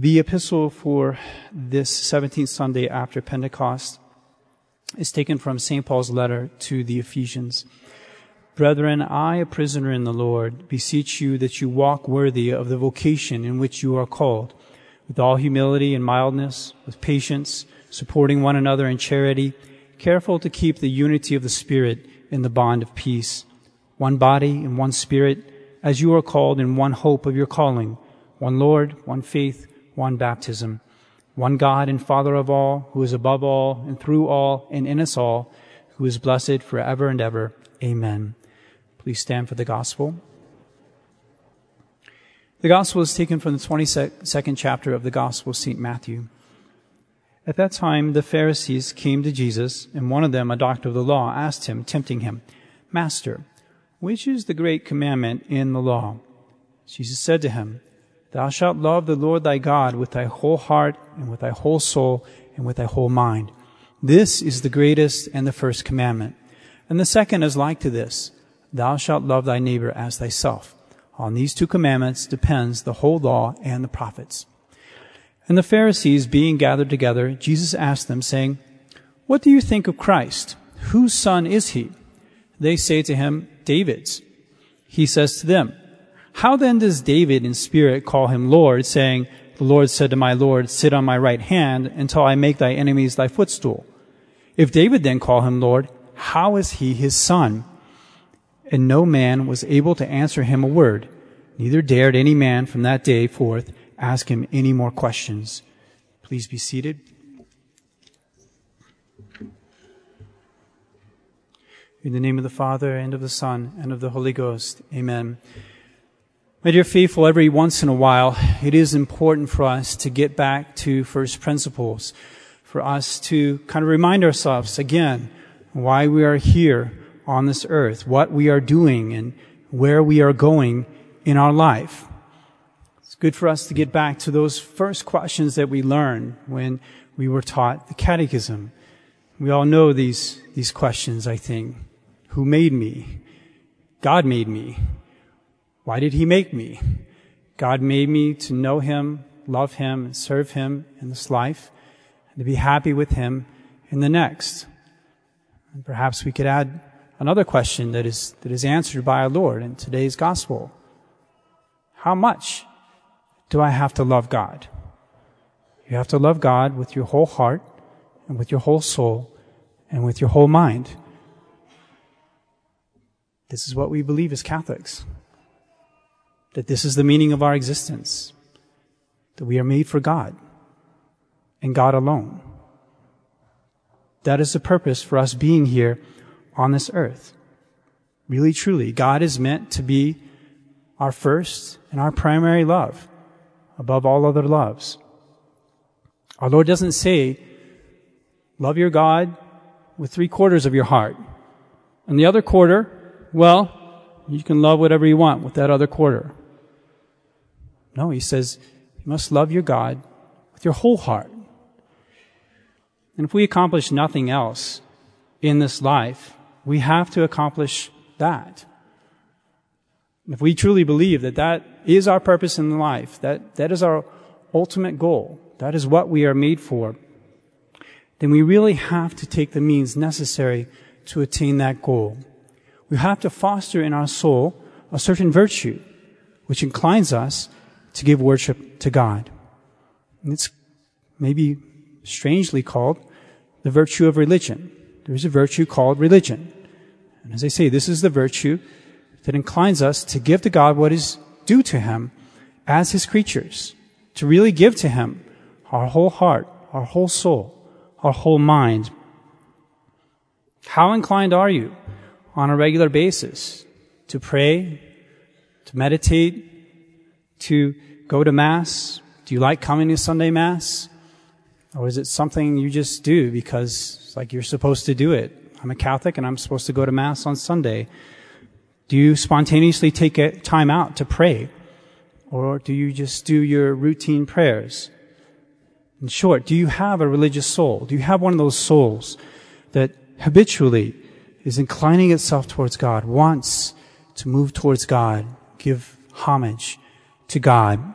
The epistle for this 17th Sunday after Pentecost is taken from St. Paul's letter to the Ephesians. Brethren, I, a prisoner in the Lord, beseech you that you walk worthy of the vocation in which you are called, with all humility and mildness, with patience, supporting one another in charity, careful to keep the unity of the Spirit in the bond of peace. One body and one Spirit, as you are called in one hope of your calling, one Lord, one faith, one baptism, one God and Father of all, who is above all and through all and in us all, who is blessed forever and ever. Amen. Please stand for the gospel. The gospel is taken from the 22nd chapter of the gospel of St. Matthew. At that time, the Pharisees came to Jesus, and one of them, a doctor of the law, asked him, tempting him, Master, which is the great commandment in the law? Jesus said to him, Thou shalt love the Lord thy God with thy whole heart and with thy whole soul and with thy whole mind. This is the greatest and the first commandment. And the second is like to this. Thou shalt love thy neighbor as thyself. On these two commandments depends the whole law and the prophets. And the Pharisees being gathered together, Jesus asked them, saying, What do you think of Christ? Whose son is he? They say to him, David's. He says to them, how then does David in spirit call him Lord, saying, The Lord said to my Lord, Sit on my right hand until I make thy enemies thy footstool? If David then call him Lord, how is he his son? And no man was able to answer him a word, neither dared any man from that day forth ask him any more questions. Please be seated. In the name of the Father, and of the Son, and of the Holy Ghost. Amen. My dear faithful, every once in a while, it is important for us to get back to first principles, for us to kind of remind ourselves again why we are here on this earth, what we are doing, and where we are going in our life. It's good for us to get back to those first questions that we learned when we were taught the catechism. We all know these, these questions, I think. Who made me? God made me. Why did he make me? God made me to know him, love him, and serve him in this life, and to be happy with him in the next. And perhaps we could add another question that is, that is answered by our Lord in today's gospel. How much do I have to love God? You have to love God with your whole heart and with your whole soul and with your whole mind. This is what we believe as Catholics that this is the meaning of our existence, that we are made for God and God alone. That is the purpose for us being here on this earth. Really, truly, God is meant to be our first and our primary love above all other loves. Our Lord doesn't say, love your God with three quarters of your heart. And the other quarter, well, you can love whatever you want with that other quarter. No, he says, you must love your God with your whole heart. And if we accomplish nothing else in this life, we have to accomplish that. If we truly believe that that is our purpose in life, that, that is our ultimate goal, that is what we are made for, then we really have to take the means necessary to attain that goal. We have to foster in our soul a certain virtue, which inclines us to give worship to God. And it's maybe strangely called the virtue of religion. There's a virtue called religion. And as I say, this is the virtue that inclines us to give to God what is due to Him as His creatures, to really give to Him our whole heart, our whole soul, our whole mind. How inclined are you on a regular basis to pray, to meditate, to go to Mass? Do you like coming to Sunday Mass? Or is it something you just do because it's like you're supposed to do it? I'm a Catholic and I'm supposed to go to Mass on Sunday. Do you spontaneously take a time out to pray? Or do you just do your routine prayers? In short, do you have a religious soul? Do you have one of those souls that habitually is inclining itself towards God, wants to move towards God, give homage to God?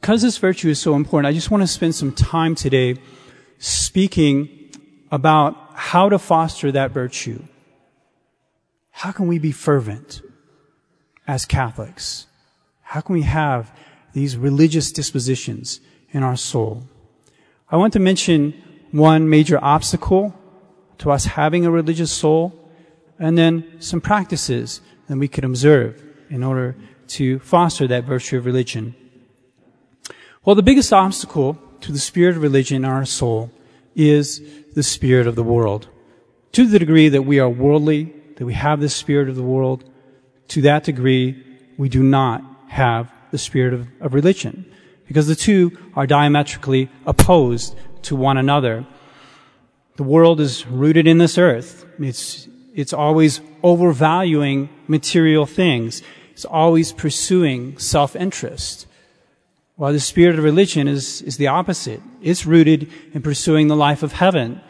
Because this virtue is so important, I just want to spend some time today speaking about how to foster that virtue. How can we be fervent as Catholics? How can we have these religious dispositions in our soul? I want to mention one major obstacle to us having a religious soul and then some practices that we could observe in order to foster that virtue of religion. Well, the biggest obstacle to the spirit of religion in our soul is the spirit of the world. To the degree that we are worldly, that we have the spirit of the world, to that degree, we do not have the spirit of, of religion. Because the two are diametrically opposed to one another. The world is rooted in this earth. It's, it's always overvaluing material things. It's always pursuing self-interest. While the spirit of religion is, is the opposite. It's rooted in pursuing the life of heaven.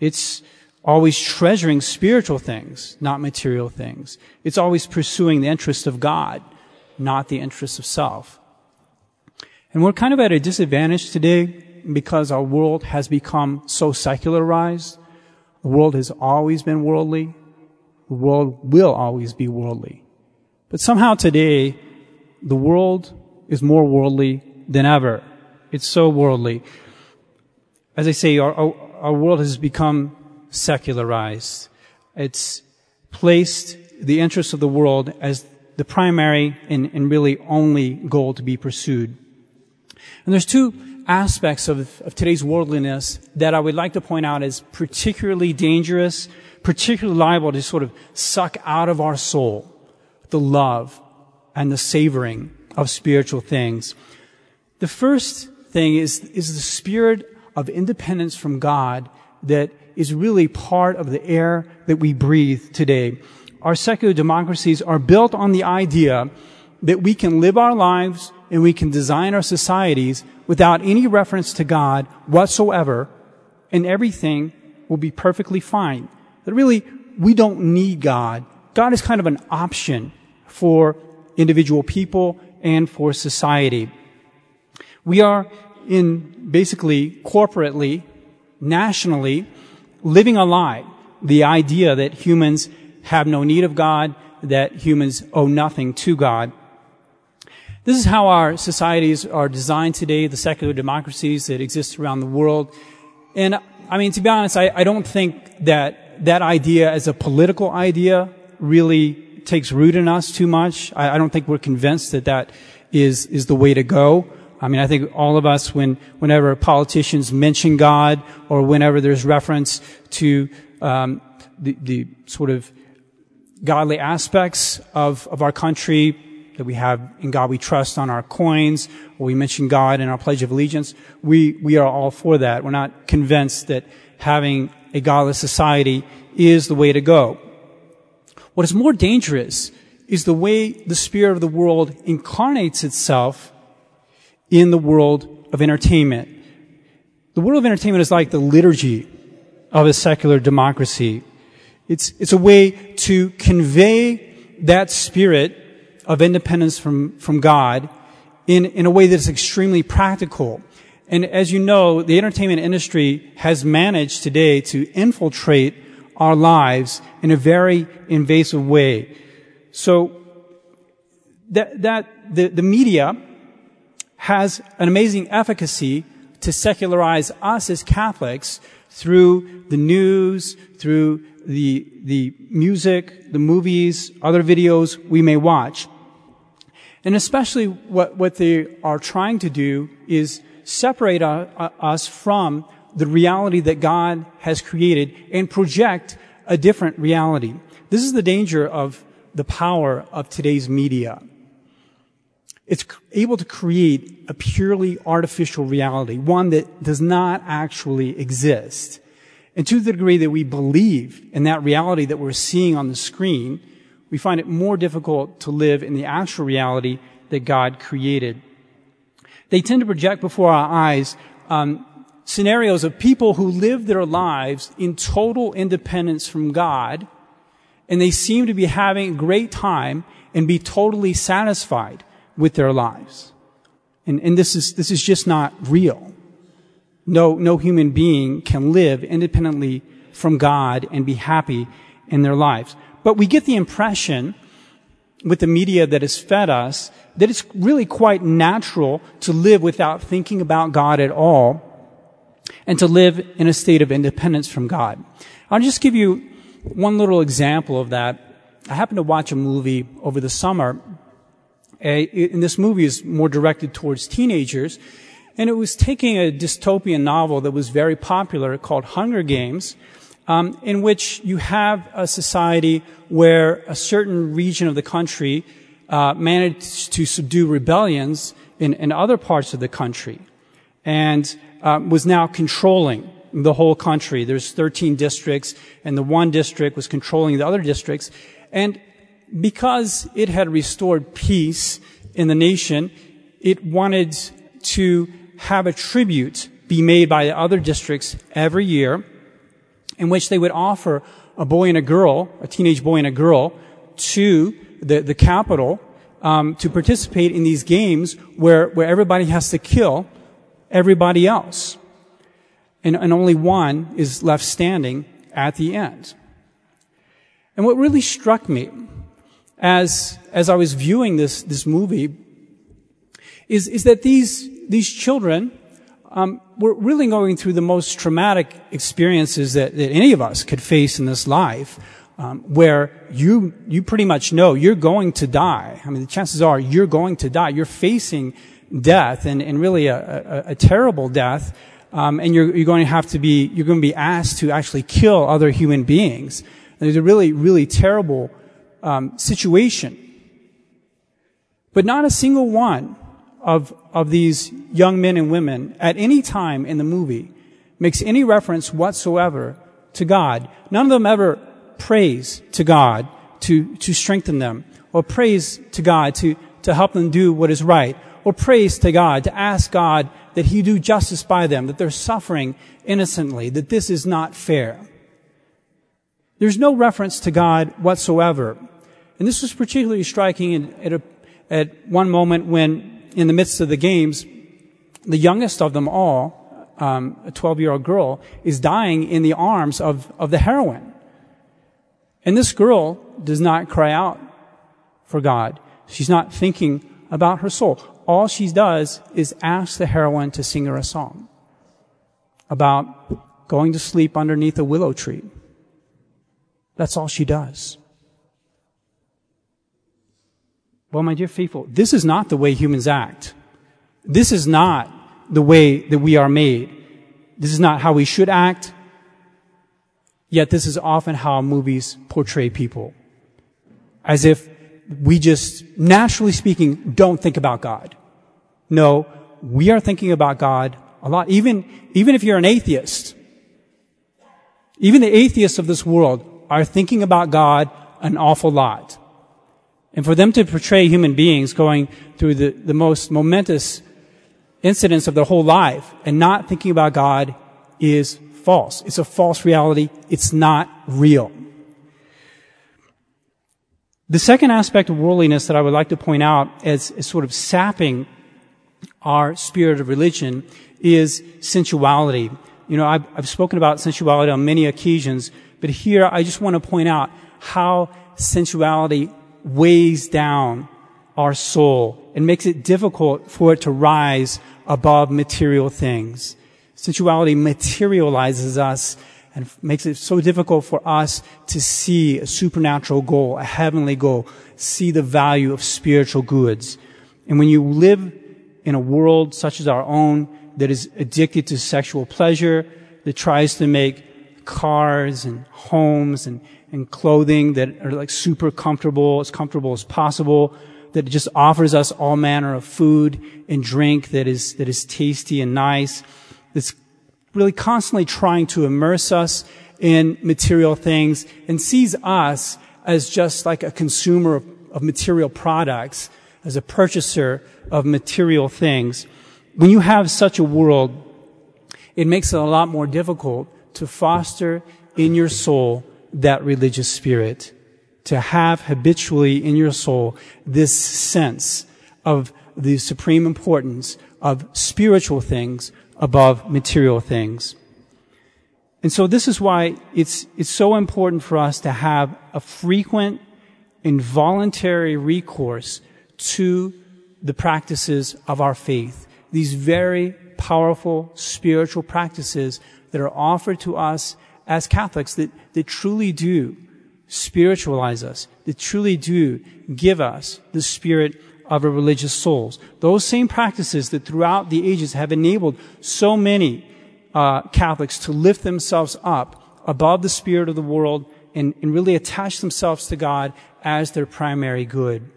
It's always treasuring spiritual things, not material things. It's always pursuing the interest of God, not the interest of self. And we're kind of at a disadvantage today because our world has become so secularized. The world has always been worldly. The world will always be worldly. But somehow today, the world is more worldly than ever. It's so worldly. As I say, our, our, our world has become secularized. It's placed the interests of the world as the primary and, and really only goal to be pursued. And there's two aspects of, of today's worldliness that I would like to point out as particularly dangerous, particularly liable to sort of suck out of our soul the love and the savoring of spiritual things. The first thing is, is the spirit of independence from God that is really part of the air that we breathe today. Our secular democracies are built on the idea that we can live our lives and we can design our societies without any reference to God whatsoever, and everything will be perfectly fine. That really, we don't need God. God is kind of an option for individual people and for society. We are in basically corporately, nationally, living a lie. The idea that humans have no need of God, that humans owe nothing to God. This is how our societies are designed today, the secular democracies that exist around the world. And I mean, to be honest, I, I don't think that that idea as a political idea really takes root in us too much. I, I don't think we're convinced that that is, is the way to go. I mean, I think all of us, when, whenever politicians mention God or whenever there's reference to um, the, the sort of godly aspects of, of our country that we have in God we trust on our coins, or we mention God in our Pledge of Allegiance, we, we are all for that. We're not convinced that having a godless society is the way to go. What is more dangerous is the way the spirit of the world incarnates itself in the world of entertainment. The world of entertainment is like the liturgy of a secular democracy. It's, it's a way to convey that spirit of independence from, from God in, in a way that's extremely practical. And as you know, the entertainment industry has managed today to infiltrate our lives in a very invasive way. So that, that the, the media has an amazing efficacy to secularize us as Catholics through the news, through the, the music, the movies, other videos we may watch. And especially what, what they are trying to do is separate uh, us from the reality that God has created and project a different reality. This is the danger of the power of today's media. It's able to create a purely artificial reality, one that does not actually exist. And to the degree that we believe in that reality that we're seeing on the screen, we find it more difficult to live in the actual reality that God created. They tend to project before our eyes um, scenarios of people who live their lives in total independence from God, and they seem to be having a great time and be totally satisfied with their lives. And, and this is, this is just not real. No, no human being can live independently from God and be happy in their lives. But we get the impression with the media that has fed us that it's really quite natural to live without thinking about God at all and to live in a state of independence from God. I'll just give you one little example of that. I happened to watch a movie over the summer. And this movie is more directed towards teenagers. And it was taking a dystopian novel that was very popular called Hunger Games um, in which you have a society where a certain region of the country uh, managed to subdue rebellions in, in, other parts of the country and um, was now controlling the whole country. There's 13 districts, and the one district was controlling the other districts. And because it had restored peace in the nation, it wanted to have a tribute be made by the other districts every year in which they would offer a boy and a girl, a teenage boy and a girl, to the, the capital um, to participate in these games where, where everybody has to kill everybody else. And, and only one is left standing at the end. And what really struck me as, as I was viewing this, this movie is, is that these, these children um, we're really going through the most traumatic experiences that, that any of us could face in this life, um, where you you pretty much know you're going to die. I mean, the chances are you're going to die. You're facing death, and, and really a, a, a terrible death. Um, and you're, you're going to have to be you're going to be asked to actually kill other human beings. And a really really terrible um, situation. But not a single one of, of these young men and women at any time in the movie makes any reference whatsoever to God. None of them ever prays to God to, to strengthen them or prays to God to, to help them do what is right or prays to God to ask God that He do justice by them, that they're suffering innocently, that this is not fair. There's no reference to God whatsoever. And this was particularly striking in, at, a, at one moment when in the midst of the games, the youngest of them all, um, a 12 year old girl, is dying in the arms of, of the heroine. And this girl does not cry out for God. She's not thinking about her soul. All she does is ask the heroine to sing her a song about going to sleep underneath a willow tree. That's all she does. Well, my dear faithful, this is not the way humans act. This is not the way that we are made. This is not how we should act. Yet this is often how movies portray people. As if we just, naturally speaking, don't think about God. No, we are thinking about God a lot. Even, even if you're an atheist, even the atheists of this world are thinking about God an awful lot. And for them to portray human beings going through the, the most momentous incidents of their whole life and not thinking about God is false. It's a false reality. It's not real. The second aspect of worldliness that I would like to point out as, as sort of sapping our spirit of religion is sensuality. You know, I've, I've spoken about sensuality on many occasions, but here I just want to point out how sensuality weighs down our soul and makes it difficult for it to rise above material things. Sensuality materializes us and makes it so difficult for us to see a supernatural goal, a heavenly goal, see the value of spiritual goods. And when you live in a world such as our own that is addicted to sexual pleasure, that tries to make cars and homes and and clothing that are like super comfortable, as comfortable as possible, that just offers us all manner of food and drink that is, that is tasty and nice. That's really constantly trying to immerse us in material things and sees us as just like a consumer of, of material products, as a purchaser of material things. When you have such a world, it makes it a lot more difficult to foster in your soul that religious spirit, to have habitually in your soul this sense of the supreme importance of spiritual things above material things. And so this is why it's, it's so important for us to have a frequent involuntary recourse to the practices of our faith. These very powerful spiritual practices that are offered to us as Catholics that, that truly do spiritualize us, that truly do give us the spirit of our religious souls. Those same practices that throughout the ages have enabled so many uh, Catholics to lift themselves up above the spirit of the world and, and really attach themselves to God as their primary good.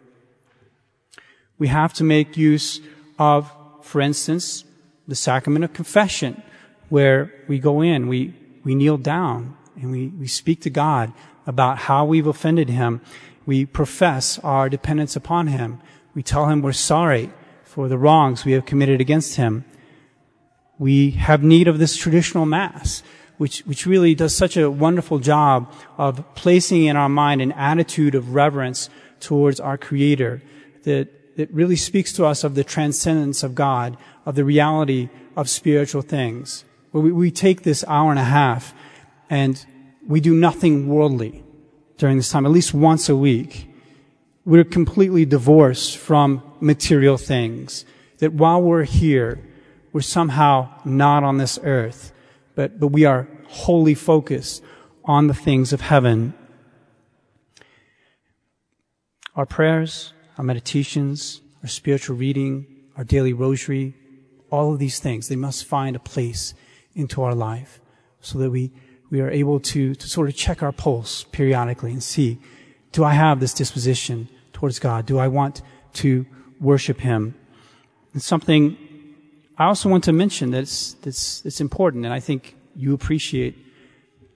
We have to make use of, for instance, the sacrament of confession, where we go in, we, we kneel down, and we, we speak to God about how we've offended Him. We profess our dependence upon Him. We tell Him we're sorry for the wrongs we have committed against Him. We have need of this traditional Mass, which, which really does such a wonderful job of placing in our mind an attitude of reverence towards our Creator that, that really speaks to us of the transcendence of God, of the reality of spiritual things. Where we, we take this hour and a half and we do nothing worldly during this time, at least once a week. We're completely divorced from material things. That while we're here, we're somehow not on this earth, but, but we are wholly focused on the things of heaven. Our prayers, our meditations, our spiritual reading, our daily rosary, all of these things, they must find a place into our life so that we, we are able to, to sort of check our pulse periodically and see, do I have this disposition towards God? Do I want to worship Him? It's something I also want to mention that's, that's, that's important, and I think you appreciate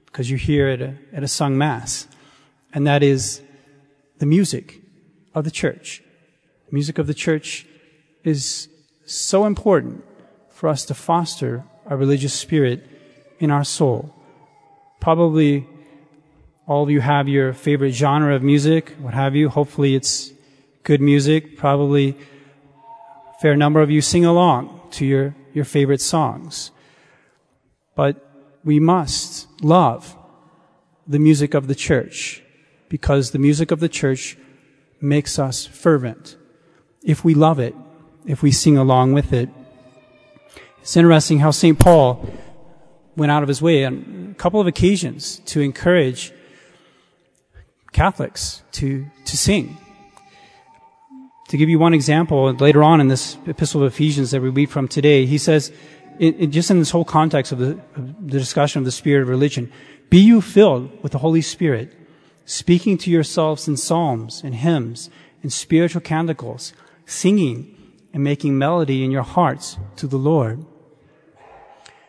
because you're here at a, at a sung mass, and that is the music of the church. The music of the church is so important for us to foster a religious spirit in our soul. Probably all of you have your favorite genre of music, what have you. Hopefully it's good music. Probably a fair number of you sing along to your, your favorite songs. But we must love the music of the church because the music of the church makes us fervent. If we love it, if we sing along with it. It's interesting how St. Paul went out of his way on a couple of occasions to encourage Catholics to, to sing. To give you one example, later on in this epistle of Ephesians that we read from today, he says, just in this whole context of the, of the discussion of the spirit of religion, be you filled with the Holy Spirit, speaking to yourselves in psalms and hymns and spiritual canticles, singing and making melody in your hearts to the Lord.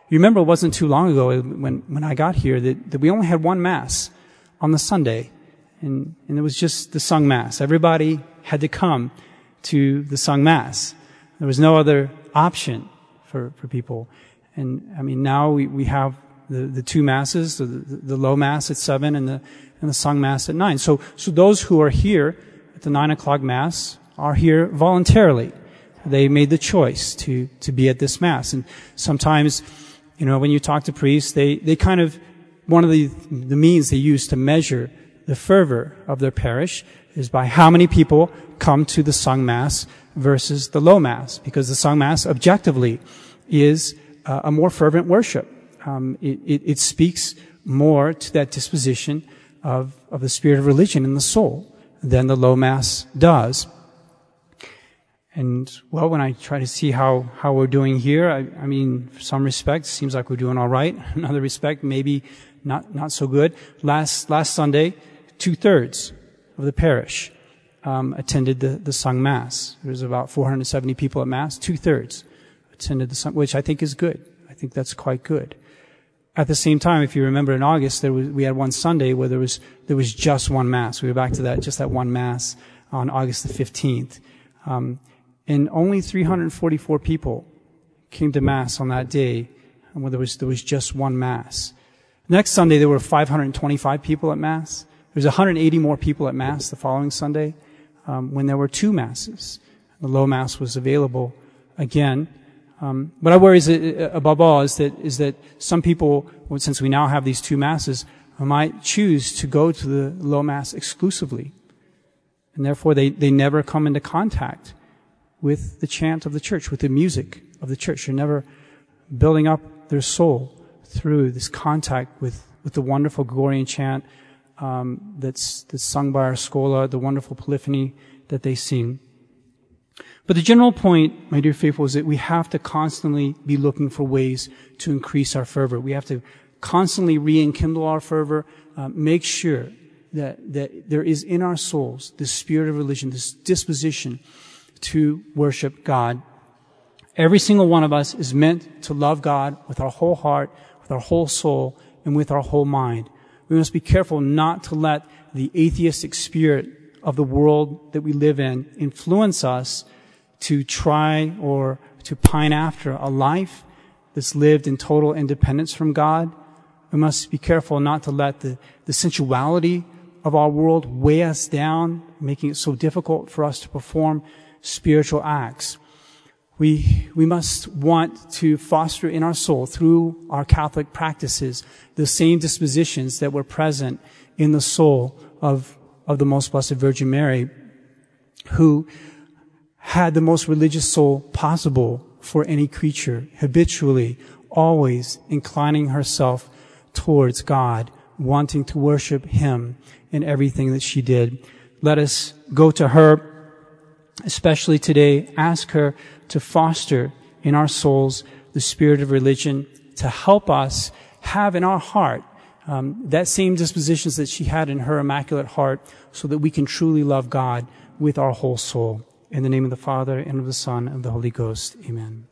You remember it wasn't too long ago when, when I got here that, that we only had one Mass on the Sunday. And, and it was just the sung Mass. Everybody had to come to the sung Mass. There was no other option for, for people. And I mean, now we, we have the, the two masses, the, the, low mass at seven and the, and the sung mass at nine. So, so those who are here at the nine o'clock mass are here voluntarily. They made the choice to, to be at this mass. And sometimes, you know, when you talk to priests, they, they kind of, one of the, the means they use to measure the fervor of their parish is by how many people come to the sung mass versus the low mass, because the sung mass objectively is uh, a more fervent worship. Um, it, it, it, speaks more to that disposition of, of the spirit of religion in the soul than the low mass does. And well, when I try to see how, how we're doing here, I, I mean, some respects, seems like we're doing all right. Another respect, maybe not, not so good. Last, last Sunday, two thirds of the parish, um, attended the, the sung mass. There was about 470 people at mass. Two thirds attended the sung, which I think is good. I think that's quite good. At the same time, if you remember in August, there was, we had one Sunday where there was, there was just one mass. We were back to that, just that one mass on August the 15th. Um, and only 344 people came to mass on that day, where there was, there was just one mass. Next Sunday, there were 525 people at mass. There was 180 more people at mass the following Sunday, um, when there were two masses. The low mass was available again. Um, what I worry is that, uh, above all is that is that some people, since we now have these two masses, might choose to go to the low mass exclusively, and therefore they, they never come into contact with the chant of the church, with the music of the church. They're never building up their soul through this contact with, with the wonderful Gregorian chant um, that's, that's sung by our schola, the wonderful polyphony that they sing. But the general point, my dear faithful, is that we have to constantly be looking for ways to increase our fervor. We have to constantly re-enkindle our fervor, uh, make sure that, that there is in our souls this spirit of religion, this disposition to worship God. Every single one of us is meant to love God with our whole heart, with our whole soul, and with our whole mind. We must be careful not to let the atheistic spirit of the world that we live in influence us to try or to pine after a life that's lived in total independence from God. We must be careful not to let the, the sensuality of our world weigh us down, making it so difficult for us to perform spiritual acts. We, we must want to foster in our soul through our Catholic practices the same dispositions that were present in the soul of, of the most blessed Virgin Mary, who had the most religious soul possible for any creature, habitually, always inclining herself towards God, wanting to worship Him in everything that she did. Let us go to her, especially today, ask her to foster in our souls the spirit of religion, to help us have in our heart um, that same dispositions that she had in her immaculate heart, so that we can truly love God with our whole soul. In the name of the Father, and of the Son, and of the Holy Ghost. Amen.